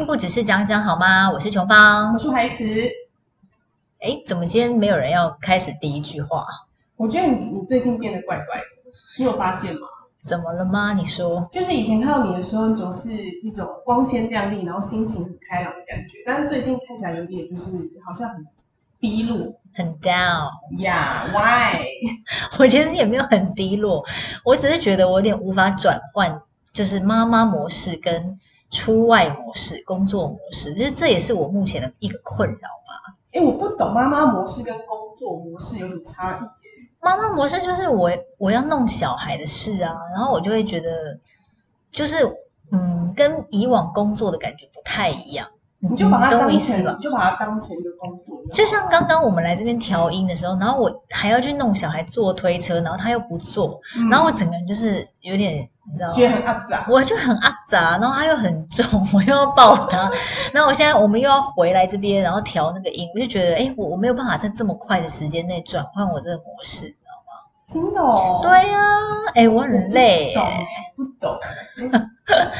欢迎收听，不只是讲讲好吗？我是琼芳，我是孩子。哎，怎么今天没有人要开始第一句话？我觉得你你最近变得怪怪的，你有发现吗？怎么了吗？你说。就是以前看到你的时候，你总是一种光鲜亮丽，然后心情很开朗的感觉，但是最近看起来有点就是好像很低落，很 down。Yeah，why？我其实也没有很低落，我只是觉得我有点无法转换，就是妈妈模式跟出外模式、工作模式，其实这也是我目前的一个困扰吧。哎，我不懂妈妈模式跟工作模式有什么差异？妈妈模式就是我我要弄小孩的事啊，然后我就会觉得，就是嗯，跟以往工作的感觉不太一样。你就把它当成，你就把它当成一个工作。就像刚刚我们来这边调音的时候，然后我还要去弄小孩坐推车，然后他又不坐，嗯、然后我整个人就是有点，你知道吗？觉得很阿杂。我就很阿杂，然后他又很重，我又要抱他，然后我现在我们又要回来这边，然后调那个音，我就觉得，哎，我我没有办法在这么快的时间内转换我这个模式，你知道吗？真的哦。对呀、啊，哎，我很累。不懂，不懂。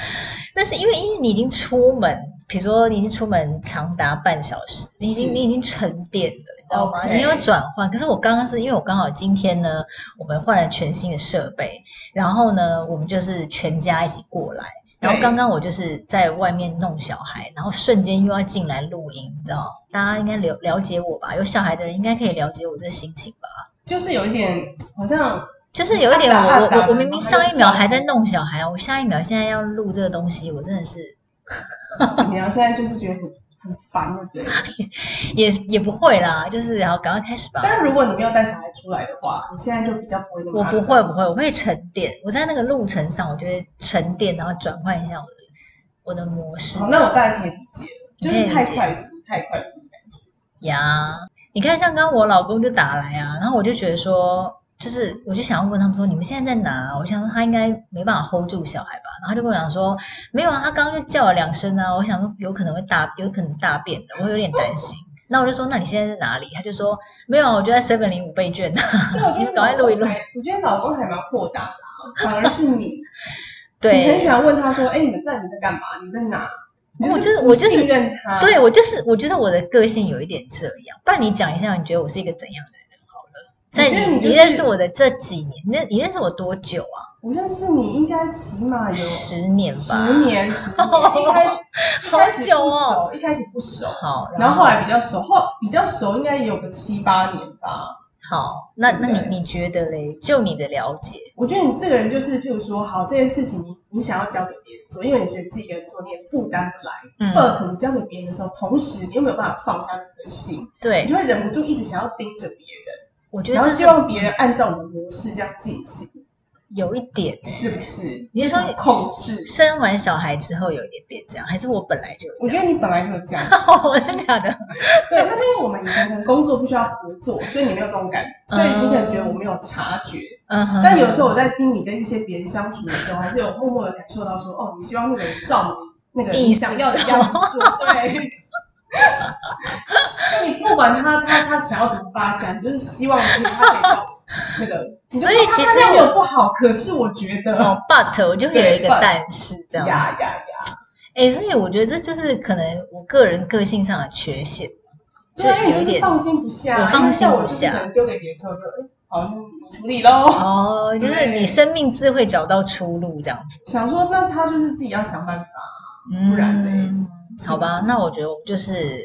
但是因为因为你已经出门。比如说，你已经出门长达半小时，你已经你已经沉淀了，你知道吗.你要转换。可是我刚刚是因为我刚好今天呢，我们换了全新的设备，然后呢，我们就是全家一起过来。然后刚刚我就是在外面弄小孩，然后瞬间又要进来录音，你知道？大家应该了了解我吧？有小孩的人应该可以了解我这心情吧？就是有一点，好像就是有一点我我我明明上一秒还在弄小孩，我下一秒现在要录这个东西，我真的是。你要现在就是觉得很很烦的，对？也也不会啦，就是然后赶快开始吧。但如果你没有带小孩出来的话，你现在就比较不会那么。我不会不会，我会沉淀。我在那个路程上，我就会沉淀，然后转换一下我的我的模式。哦，那我大概可以理解了，就是太快速，太快速的感觉。呀，你看，像刚刚我老公就打来啊，然后我就觉得说。就是，我就想要问他们说，你们现在在哪？我想说他应该没办法 hold 住小孩吧，然后他就跟我讲说，没有啊，他刚刚就叫了两声啊。我想说有可能会大，有可能大便的，我有点担心。那我就说，那你现在在哪里？他就说没有啊，我就在 seven 零五倍券啊。对，赶快录一录。我觉得老公还蛮豁达的啊，反而是你，对，你很喜欢问他说，哎，你们在你在干嘛？你在哪？我就是我就是对我就是我觉得我的个性有一点这样。不然你讲一下，你觉得我是一个怎样的？在你你认识我的这几年，你认你认识我多久啊？我认识你应该起码有十年吧。十年，十年。一开始一开始不熟，一开始不熟。好，然后后来比较熟，后比较熟应该也有个七八年吧。好，那那你你觉得嘞？就你的了解，我觉得你这个人就是，譬如说，好这件事情你你想要交给别人做，因为你觉得自己一个人做你也负担不来。嗯。But 你交给别人的时候，同时你又没有办法放下那个心，对，你就会忍不住一直想要盯着别人。我觉得然后希望别人按照你的模式这样进行，有一点是不是？你是说控制？生完小孩之后有一点变这样，还是我本来就有？我觉得你本来就有这样，真的假的？对，那是因为我们以前可能工作不需要合作，所以你没有这种感觉，所以你可能觉得我没有察觉。嗯哼。但有时候我在听你跟一些别人相处的时候，还是有默默的感受到说，哦，你希望那个人照你那个你想要的样子做，对。就你不管他他他想要怎么发展，就是希望他可以到那个。所以其实没有不好，可是我觉得哦，but 我就会有一个但是这样。呀呀呀！哎，所以我觉得这就是可能我个人个性上的缺陷。对，因为你就是放心不下，我放心不下，可能丢给别人之后就哎，好，你处理喽。哦，就是你生命自会找到出路这样子。想说，那他就是自己要想办法，不然呢？好吧，那我觉得就是，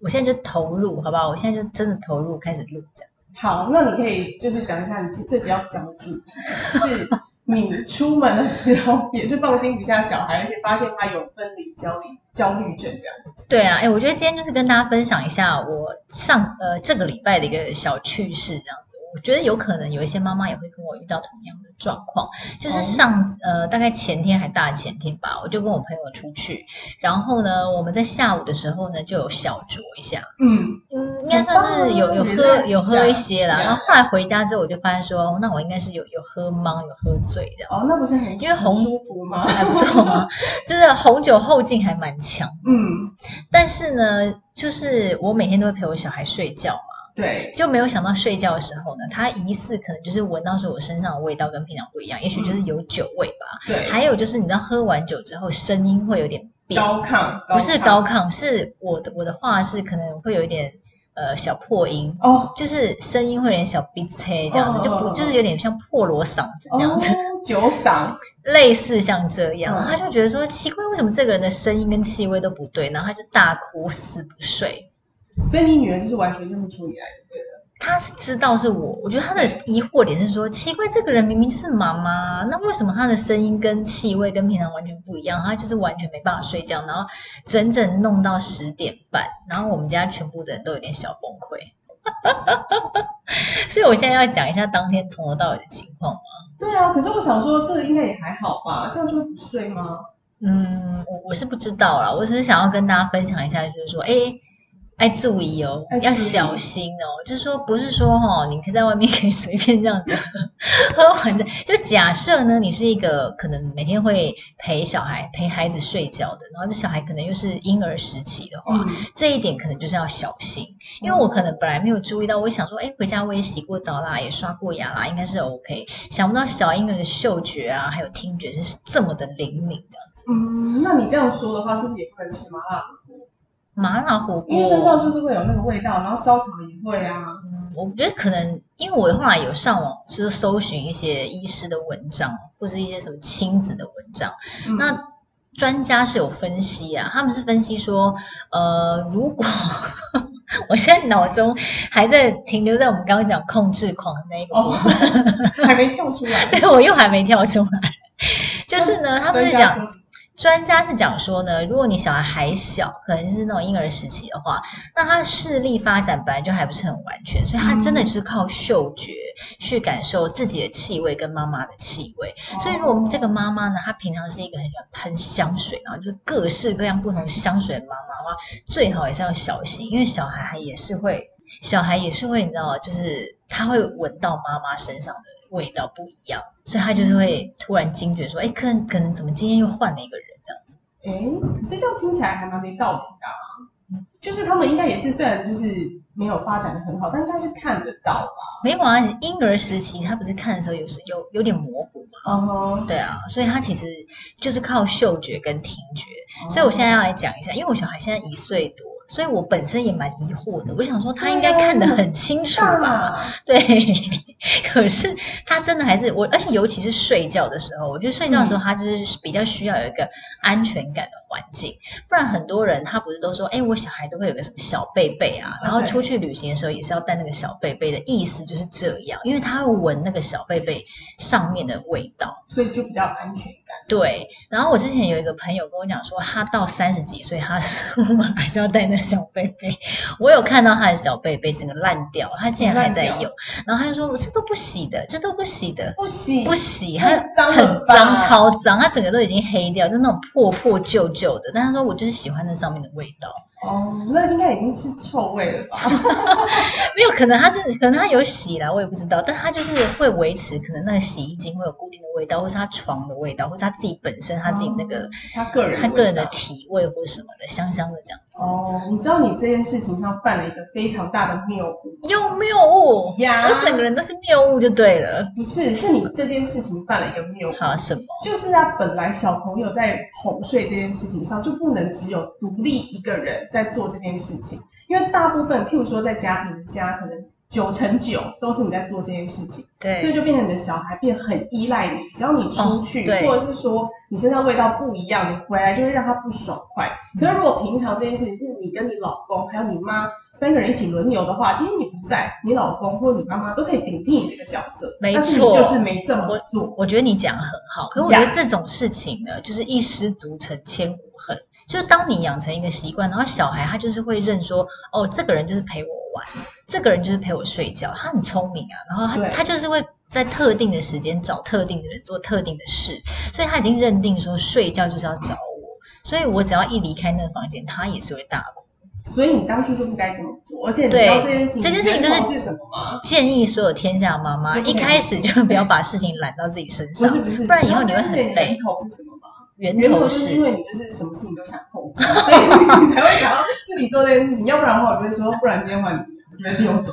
我现在就投入，好不好，我现在就真的投入开始录这样。好，那你可以就是讲一下你这集要讲的主题，是 你出门了之后也是放心不下小孩，而且发现他有分离焦虑焦虑症这样子。对啊，哎，我觉得今天就是跟大家分享一下我上呃这个礼拜的一个小趣事这样子。我觉得有可能有一些妈妈也会跟我遇到同样的状况，就是上呃大概前天还大前天吧，我就跟我朋友出去，然后呢我们在下午的时候呢就有小酌一下，嗯嗯，应该算是有有喝有喝一些啦，然后后来回家之后我就发现说，那我应该是有有喝茫有喝醉这样，哦那不是很因为红舒服吗？还不错吗？就是红酒后劲还蛮强，嗯，但是呢就是我每天都会陪我小孩睡觉嘛。对，就没有想到睡觉的时候呢，他疑似可能就是闻到说我身上的味道跟平常不一样，也许就是有酒味吧。对，还有就是你知道喝完酒之后声音会有点变，高亢，不是高亢，是我的我的话是可能会有一点呃小破音。哦，就是声音会有点小鼻塞这样子，哦、就不就是有点像破锣嗓子这样子，哦、酒嗓，类似像这样，嗯、他就觉得说奇怪，为什么这个人的声音跟气味都不对，然后他就大哭死不睡。所以你女儿就是完全认不出你来的，对的。她是知道是我，我觉得她的疑惑点是说，奇怪，这个人明明就是妈妈，那为什么她的声音跟气味跟平常完全不一样？她就是完全没办法睡觉，然后整整弄到十点半，然后我们家全部的人都有点小崩溃。所以我现在要讲一下当天从头到尾的情况吗？对啊，可是我想说，这个应该也还好吧？这样就会不睡吗？嗯，我我是不知道啦，我只是想要跟大家分享一下，就是说，哎。要注意哦，要小心哦。就是说，不是说哦，你可以在外面可以随便这样子 喝完的。就假设呢，你是一个可能每天会陪小孩、陪孩子睡觉的，然后这小孩可能又是婴儿时期的话，嗯、这一点可能就是要小心。因为我可能本来没有注意到，我想说，哎，回家我也洗过澡啦，也刷过牙啦，应该是 OK。想不到小婴儿的嗅觉啊，还有听觉是这么的灵敏，这样子。嗯，那你这样说的话，是不是也不能吃麻辣？麻辣火锅，因为身上就是会有那个味道，然后烧烤也会啊。嗯，我觉得可能因为我后来有上网，就是搜寻一些医师的文章，或是一些什么亲子的文章。嗯、那专家是有分析啊，他们是分析说，呃，如果 我现在脑中还在停留在我们刚刚讲控制狂的那个部分，哦、还没跳出来，对，我又还没跳出来。就是呢，他们是讲。专家是讲说呢，如果你小孩还小，可能就是那种婴儿时期的话，那他的视力发展本来就还不是很完全，所以他真的就是靠嗅觉去感受自己的气味跟妈妈的气味。所以如果我们这个妈妈呢，她平常是一个很喜欢喷香水，然后就是各式各样不同香水的妈妈的话，最好也是要小心，因为小孩还也是会，小孩也是会，你知道吗？就是他会闻到妈妈身上的味道不一样。所以他就是会突然惊觉说，哎，可能可能怎么今天又换了一个人这样子？哎，可是这样听起来还蛮没道理的啊。就是他们应该也是虽然就是没有发展的很好，但应该是看得到吧？没有啊，婴儿时期他不是看的时候有时有有点模糊嘛。哦、uh。对啊，所以他其实就是靠嗅觉跟听觉。Uh huh. 所以我现在要来讲一下，因为我小孩现在一岁多。所以我本身也蛮疑惑的，我想说他应该看得很清楚吧？对，可是他真的还是我，而且尤其是睡觉的时候，我觉得睡觉的时候他就是比较需要有一个安全感的环境，不然很多人他不是都说，哎，我小孩都会有个什么小贝贝啊，然后出去旅行的时候也是要带那个小贝贝的意思就是这样，因为他会闻那个小贝贝上面的味道，所以就比较安全感。对，然后我之前有一个朋友跟我讲说，他到三十几岁，他是还是要带那个。小贝贝，我有看到他的小贝贝整个烂掉，他竟然还在用，然后他就说：“我这都不洗的，这都不洗的，不洗不洗，很脏很脏，超脏，他整个都已经黑掉，就那种破破旧旧的。”但他说：“我就是喜欢那上面的味道。”哦，那应该已经是臭味了吧？没有，可能他是可能他有洗啦，我也不知道。但他就是会维持，可能那个洗衣精会有固定的味道，或是他床的味道，或是他自己本身他自己那个、哦、他个人他个人的体味或什么的，香香的这样子。哦，你知道你这件事情上犯了一个非常大的谬误，有谬误呀！我整个人都是谬误就对了。不是，是你这件事情犯了一个谬误。好，什么？就是他本来小朋友在哄睡这件事情上就不能只有独立一个人在做这件事情，因为大部分，譬如说在家庭家，可能九成九都是你在做这件事情，对，所以就变成你的小孩变很依赖你，只要你出去，哦、或者是说你身上味道不一样，你回来就会让他不爽快。嗯、可是如果平常这件事情是你跟你老公还有你妈三个人一起轮流的话，今天你不在，你老公或者你妈妈都可以顶替你这个角色，没错，但是你就是没这么做。我，我觉得你讲得很好，可是我觉得这种事情呢，就是一失足成千古恨。就是当你养成一个习惯，然后小孩他就是会认说，哦，这个人就是陪我玩，这个人就是陪我睡觉，他很聪明啊，然后他他就是会在特定的时间找特定的人做特定的事，所以他已经认定说睡觉就是要找我，所以我只要一离开那个房间，他也是会大哭。所以你当初就不该这么做，而且你知道这件事情，这件事情就是什么吗？建议所有天下妈妈一开始就不要把事情揽到自己身上，不是不是，不然以后你会很累。源头是什么吗？源头是因为你就是什么事情都想控制，所以 你才会想要自己做这件事情。要不然的话，我就会说，不然今天换你，我觉得你有走，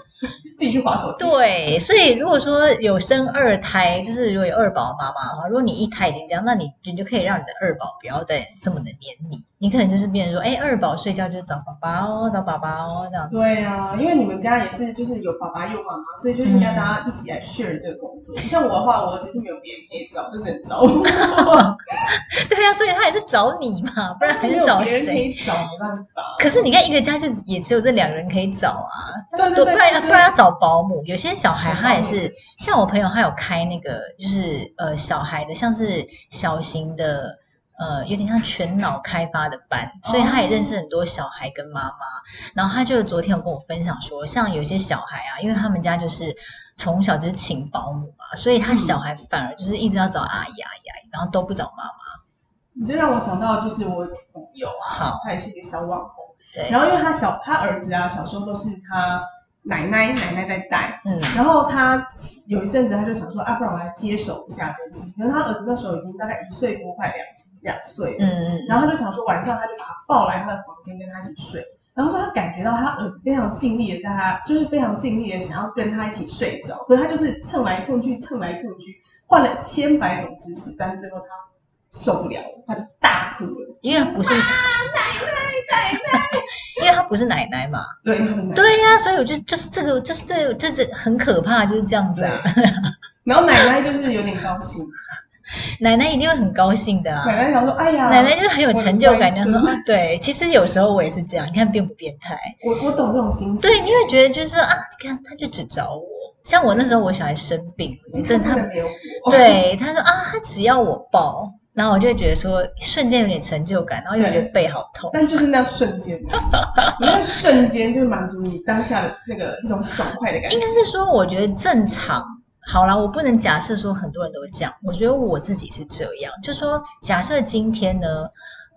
自己去划手机。对，所以如果说有生二胎，就是如果有二宝妈妈的话，如果你一胎已经这样，那你你就可以让你的二宝不要再这么的黏你。你可能就是变成说，哎，二宝睡觉就是找爸爸哦，找爸爸哦这样子。对啊，因为你们家也是就是有爸爸有妈妈，所以就应该大家一起来 share 这个工作。嗯、像我的话，我就是没有别人可以找，就只能找我。对啊，所以他也是找你嘛，不然还是找谁？找，没办法。可是你看一个家就也只有这两个人可以找啊，对对对，不然不然要找保姆。有些小孩他也是，像我朋友他有开那个就是呃小孩的，像是小型的。呃，有点像全脑开发的班，所以他也认识很多小孩跟妈妈。然后他就昨天有跟我分享说，像有些小孩啊，因为他们家就是从小就是请保姆嘛，所以他小孩反而就是一直要找阿姨阿姨阿姨，然后都不找妈妈。你这让我想到就是我朋友啊，他也是一个小网红，对。然后因为他小他儿子啊，小时候都是他。奶奶奶奶在带，嗯，然后他有一阵子他就想说，啊，不然我来接手一下这件事情。可是他儿子那时候已经大概一岁多，快两两岁，嗯嗯，然后他就想说，晚上他就把他抱来他的房间跟他一起睡。然后说他感觉到他儿子非常尽力的在他，就是非常尽力的想要跟他一起睡着，可是他就是蹭来蹭去，蹭来蹭去，换了千百种姿势，但是最后他受不了了，他就大哭了，因为不是。因为他不是奶奶嘛，对，对呀、啊，所以我就就是这个就是这个、就是很可怕，就是这样子啊。然后奶奶就是有点高兴，奶奶一定会很高兴的啊。奶奶想说，哎呀，奶奶就是很有成就感，就说啊，对，其实有时候我也是这样，你看变不变态？我我懂这种心情。对，你会觉得就是说啊，你看他就只找我，像我那时候我小孩生病，真的他没有我，对，他说啊，他只要我抱。然后我就会觉得说，瞬间有点成就感，然后又觉得背好痛。但就是那瞬间，那瞬间就满足你当下的那个一种爽快的感觉。应该是说，我觉得正常。好啦，我不能假设说很多人都这样。我觉得我自己是这样，就说假设今天呢，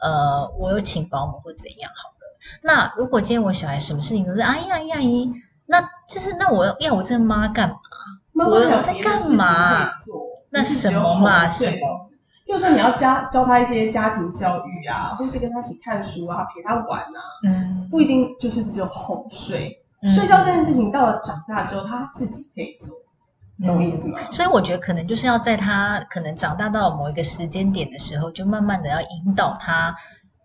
呃，我有请保姆或怎样好了。那如果今天我小孩什么事情都是阿姨阿姨阿姨，那就是那我要我这妈干嘛？妈妈我在干嘛？那什么嘛？什么？就是说你要教教他一些家庭教育啊，或是跟他一起看书啊，陪他玩啊，嗯，不一定就是只有哄睡，嗯、睡觉这件事情到了长大之后他自己可以做，懂我意思吗？所以我觉得可能就是要在他可能长大到某一个时间点的时候，就慢慢的要引导他。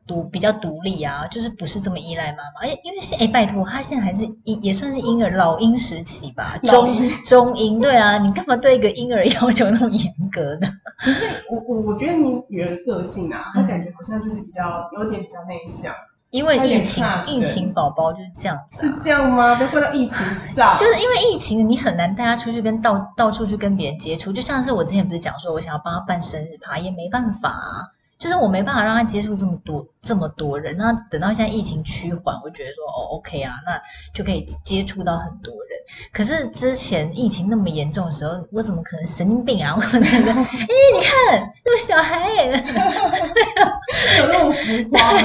独比较独立啊，就是不是这么依赖妈妈，哎，因为是哎，拜托，他现在还是婴，也算是婴儿老婴时期吧，中中婴，对啊，你干嘛对一个婴儿 要求那么严格呢？可是我我我觉得你女儿的个性啊，她感觉好像就是比较有点比较内向，因为疫情疫情宝宝就是这样子，是这样吗？别怪到疫情 上，就是因为疫情，你很难带他出去跟到到处去跟别人接触，就像是我之前不是讲说我想要帮他办生日趴，也没办法啊。就是我没办法让他接触这么多这么多人，那等到现在疫情趋缓，我觉得说哦，OK 啊，那就可以接触到很多人。可是之前疫情那么严重的时候，我怎么可能神经病啊？我可能说，哎，你看那个小孩，有那么浮夸？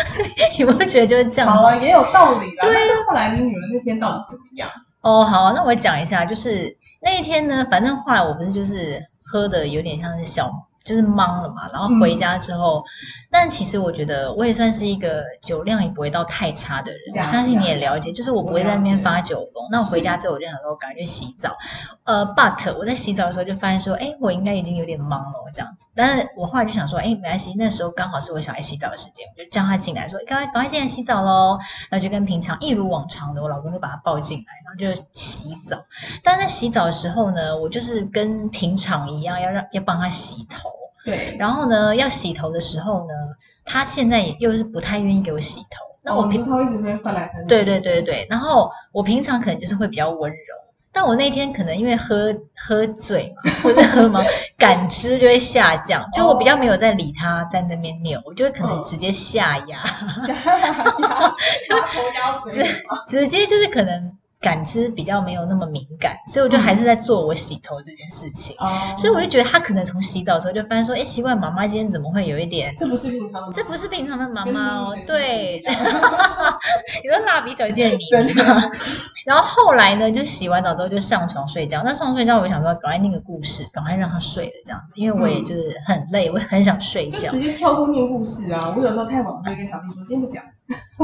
你不觉得就是这样？好啊，也有道理啦。对。但是后来你女儿那天到底怎么样？哦，好，那我讲一下，就是那一天呢，反正后来我不是就是喝的有点像是小。就是懵了嘛，然后回家之后，嗯、但其实我觉得我也算是一个酒量也不会到太差的人，我相信你也了解，就是我不会在那边发酒疯。那我回家之后，我就想说，赶紧去洗澡。呃，but 我在洗澡的时候就发现说，哎，我应该已经有点懵了，这样子。但是我后来就想说，哎，没关系，那时候刚好是我小孩洗澡的时间，我就叫他进来，说，赶快赶快进来洗澡喽。那就跟平常一如往常的，我老公就把他抱进来，然后就洗澡。但在洗澡的时候呢，我就是跟平常一样，要让要帮他洗头。对，然后呢，要洗头的时候呢，他现在也又是不太愿意给我洗头。那我平头一直没翻来翻去。对对对对，然后我平常可能就是会比较温柔，但我那天可能因为喝喝醉嘛，或者喝嘛，感知就会下降，就我比较没有在理他在那边扭，我就会可能直接 下压，下压，就头压水，直接就是可能。感知比较没有那么敏感，所以我就还是在做我洗头这件事情。哦、嗯，所以我就觉得他可能从洗澡的时候就发现说，哎，奇怪，妈妈今天怎么会有一点？这不是平常的，这不是平常的妈妈哦。对，你说蜡笔小新的你吗？然后后来呢，就洗完澡之后就上床睡觉。那上床睡觉，我想说赶快念个故事，赶快让他睡了这样子，因为我也就是很累，我也很想睡觉。就直接跳出念故事啊！我有时候太晚，我就跟小弟说今天不讲。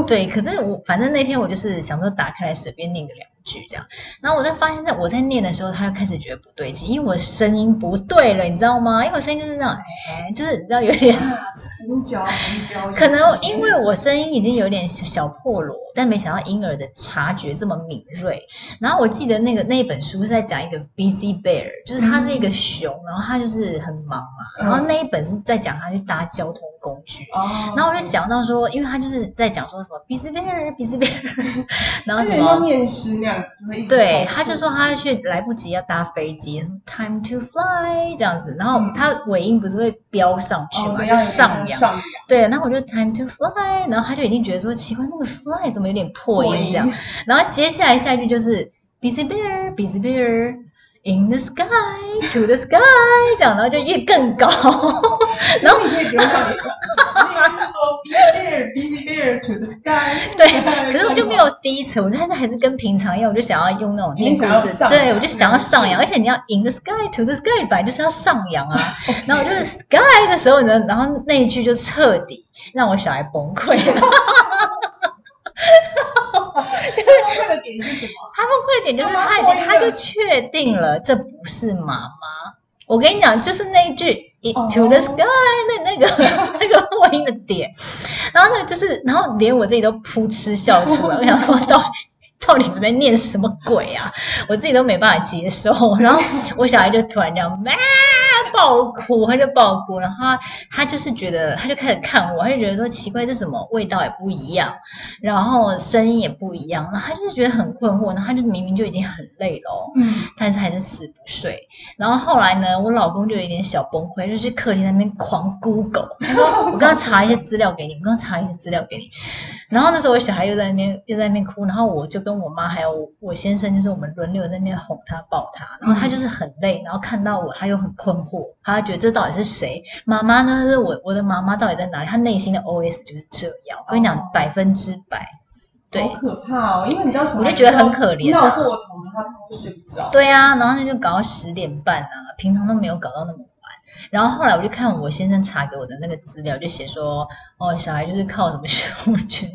对，可是我反正那天我就是想说打开来随便念个两句这样。然后我在发现，在我在念的时候，他就开始觉得不对劲，因为我声音不对了，你知道吗？因为我声音就是这样，哎，就是你知道有点很娇很娇。可能因为我声音已经有点小破锣，但没想到婴儿的察觉这么敏锐。然后我记得那个那一本书是在讲一个 busy bear，就是他是一个熊，嗯、然后他就是很忙嘛。然后那一本是在讲他去搭交通工具。哦。然后我就讲到说，因为他就是在讲说什么 busy bear，busy bear，然后什么念诗那样子，对，他就说他去来不及要搭飞机，time to fly 这样子，然后他尾音不是会飙上去嘛，要、哦、上扬，对，然后我就 time to fly，然后他就已经觉得说奇怪，那个 fly 怎么有点破音这样，然后接下来下一句就是 busy bear，busy bear。In the sky, to the sky，这样，然后就越更高。然后你可以不用像你讲，你是说 be there, be there, to the sky。对，可是我就没有低沉，我但是还是跟平常一样，我就想要用那种念故事，对，我就想要上扬，而且你要 in the sky, to the sky，本来就是要上扬啊。然后我就是 sky 的时候呢，然后那一句就彻底让我小孩崩溃了。这个崩溃的点是什么？他崩溃的点就是他已经，他就确定了这不是妈妈。我跟你讲，就是那一句 “to the sky”，那那个 那个破音的点，然后呢，就是，然后连我自己都扑哧笑出来。我想说，到底到底我在念什么鬼啊？我自己都没办法接受。然后我小孩就突然这样，妈。爆哭，他就爆哭，然后他他就是觉得，他就开始看我，他就觉得说奇怪，这怎么味道也不一样，然后声音也不一样，然后他就是觉得很困惑，然后他就明明就已经很累了，嗯，但是还是死不睡。然后后来呢，我老公就有点小崩溃，就是客厅那边狂 Google，他说我刚刚查一些资料给你，我刚刚查一些资料给你。然后那时候我小孩又在那边又在那边哭，然后我就跟我妈还有我先生，就是我们轮流在那边哄他抱他，然后他就是很累，然后看到我他又很困惑。他觉得这到底是谁？妈妈呢？是我我的妈妈到底在哪里？他内心的 OS 就是这样。我跟你讲，百分之百，对，好可怕哦！因为你知道什么？我就觉得很可怜，闹过头的话他会睡不着。对啊，然后那就搞到十点半啊，平常都没有搞到那么晚。然后后来我就看我先生查给我的那个资料，就写说，哦，小孩就是靠什么嗅觉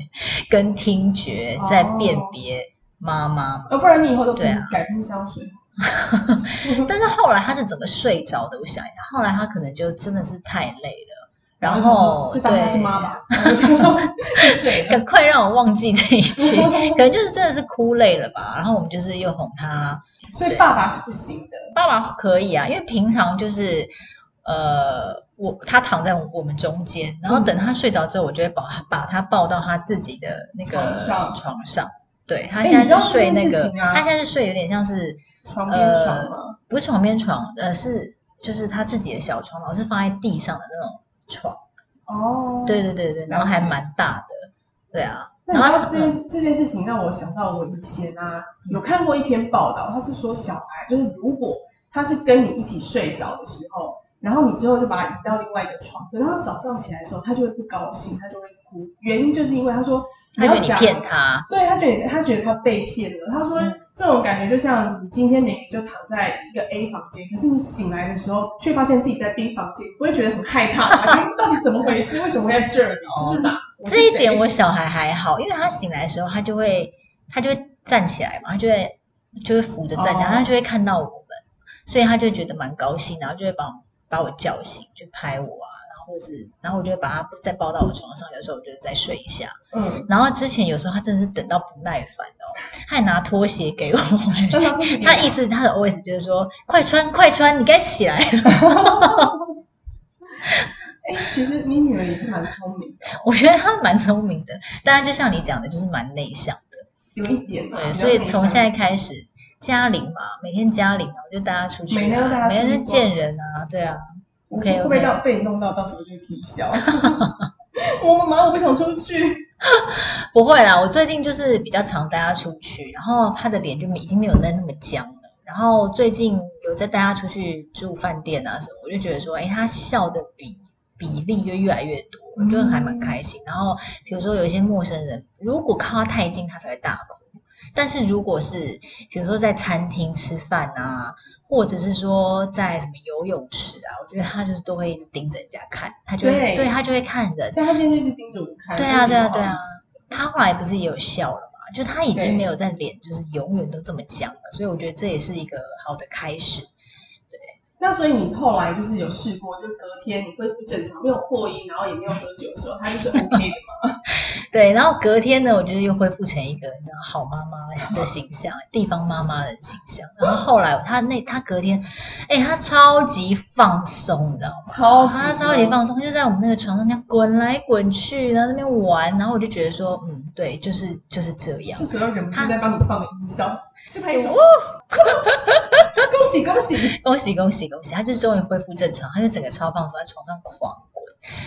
跟听觉在辨别妈妈。要不然你以后都不改喷香水。但是后来他是怎么睡着的？我想一下，后来他可能就真的是太累了，然后就当他是妈妈，对，赶快让我忘记这一切，可能就是真的是哭累了吧。然后我们就是又哄他，所以爸爸是不行的，爸爸可以啊，因为平常就是呃，我他躺在我们中间，然后等他睡着之后，我就会把他把他抱到他自己的那个床上，对，他现在是睡那个，他现在是睡有点像是。床边床吗？呃，不是床边床，呃，是就是他自己的小床，老是放在地上的那种床。哦，对对对对，然后还蛮大的，对啊。那你知道这件、嗯、这件事情让我想到我以前啊，有看过一篇报道，他是说小孩就是如果他是跟你一起睡着的时候，然后你之后就把他移到另外一个床，等他早上起来的时候，他就会不高兴，他就会哭，原因就是因为他说。他觉得你骗他，对他觉得他觉得他被骗了。他说这种感觉就像你今天明明就躺在一个 A 房间，可是你醒来的时候却发现自己在 B 房间，不会觉得很害怕吗？到底怎么回事？为什么会在这里？这是哪？这一点我小孩还好，因为他醒来的时候，他就会他就会站起来嘛，他就会就会扶着站起来，他就会看到我们，所以他就觉得蛮高兴，然后就会把把我叫醒，就拍我啊。或者是，然后我就会把他再抱到我床上，有时候我就再睡一下。嗯，然后之前有时候他真的是等到不耐烦哦，他还拿拖鞋给我。他意思他的 OS 就是说：“快穿，快穿，你该起来了。”哎，其实你女儿也是蛮聪明的。我觉得她蛮聪明的，当然就像你讲的，就是蛮内向的。有一点嘛。对，所以从现在开始，嘉玲嘛，每天嘉玲，我就带她出去，每天每天就见人啊，对啊。OK，会不会到被你弄到，到时候就啼笑。我妈妈，我不想出去。不会啦，我最近就是比较常带他出去，然后他的脸就已经没有那那么僵了。然后最近有在带他出去住饭店啊什么，我就觉得说，哎，他笑的比比例就越来越多，我觉得还蛮开心。然后比如说有一些陌生人，如果靠他太近，他才会大哭。但是如果是比如说在餐厅吃饭啊，或者是说在什么游泳池啊，我觉得他就是都会一直盯着人家看，他就会对，对他就会看人。像他今天就一直盯着我看。对啊对啊对啊，他后来不是也有笑了嘛？就他已经没有在脸，就是永远都这么僵了，所以我觉得这也是一个好的开始。对那所以你后来就是有试过，就隔天你恢复正常，没有破音，然后也没有喝酒的时候，他就是 OK 的吗？对，然后隔天呢，我觉得又恢复成一个你知道好妈妈的形象，地方妈妈的形象。然后后来他那他隔天，哎，他超级放松，你知道吗？超级他超级放松，就在我们那个床上这样滚来滚去，然后那边玩，然后我就觉得说，嗯，对，就是就是这样。这时候忍不住在帮你放个音效，是拍手。恭喜恭喜恭喜恭喜恭喜！他就终于恢复正常，他就整个超放松，在床上狂滚。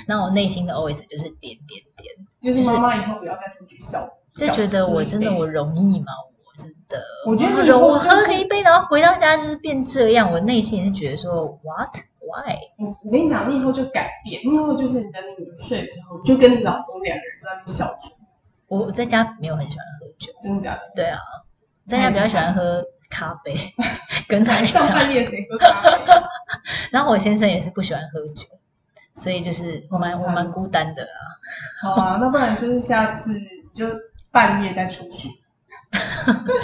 然后我内心的 OS 就是点点点，就是妈妈以后不要再出去笑。就觉得我真的我容易吗？我真的，我觉得我喝了一杯，然后回到家就是变这样。我内心也是觉得说，What Why？我我跟你讲，你以后就改变，你以后就是你等你睡之后，就跟你老公两个人在那边小酌。我在家没有很喜欢喝酒，真的假的？对啊，在家比较喜欢喝。咖啡，跟他上半夜谁喝咖啡？然后我先生也是不喜欢喝酒，所以就是我蛮我蛮孤单的啊。好啊，那不然就是下次就半夜再出去，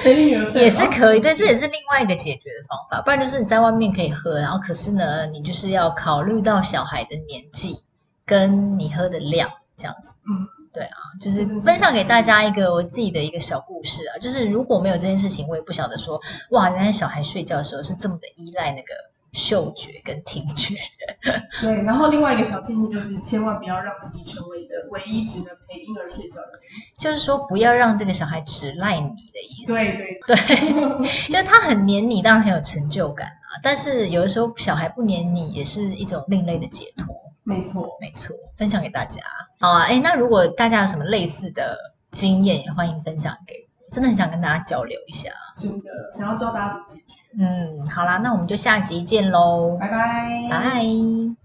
也是可以。对，这也是另外一个解决的方法。不然就是你在外面可以喝，然后可是呢，你就是要考虑到小孩的年纪跟你喝的量这样子。嗯。对啊，就是分享给大家一个我自己的一个小故事啊，就是如果没有这件事情，我也不晓得说，哇，原来小孩睡觉的时候是这么的依赖那个嗅觉跟听觉。对，然后另外一个小建议就是，千万不要让自己成为的唯一只能陪婴儿睡觉的人。就是说，不要让这个小孩只赖你的意思。对对对，就是他很黏你，当然很有成就感啊。但是有的时候小孩不黏你，也是一种另类的解脱。没错，没错，分享给大家。好啊，哎，那如果大家有什么类似的经验，也欢迎分享给我，真的很想跟大家交流一下。真的，想要知道大家怎么解决。嗯，好啦，那我们就下集见喽，拜拜，拜。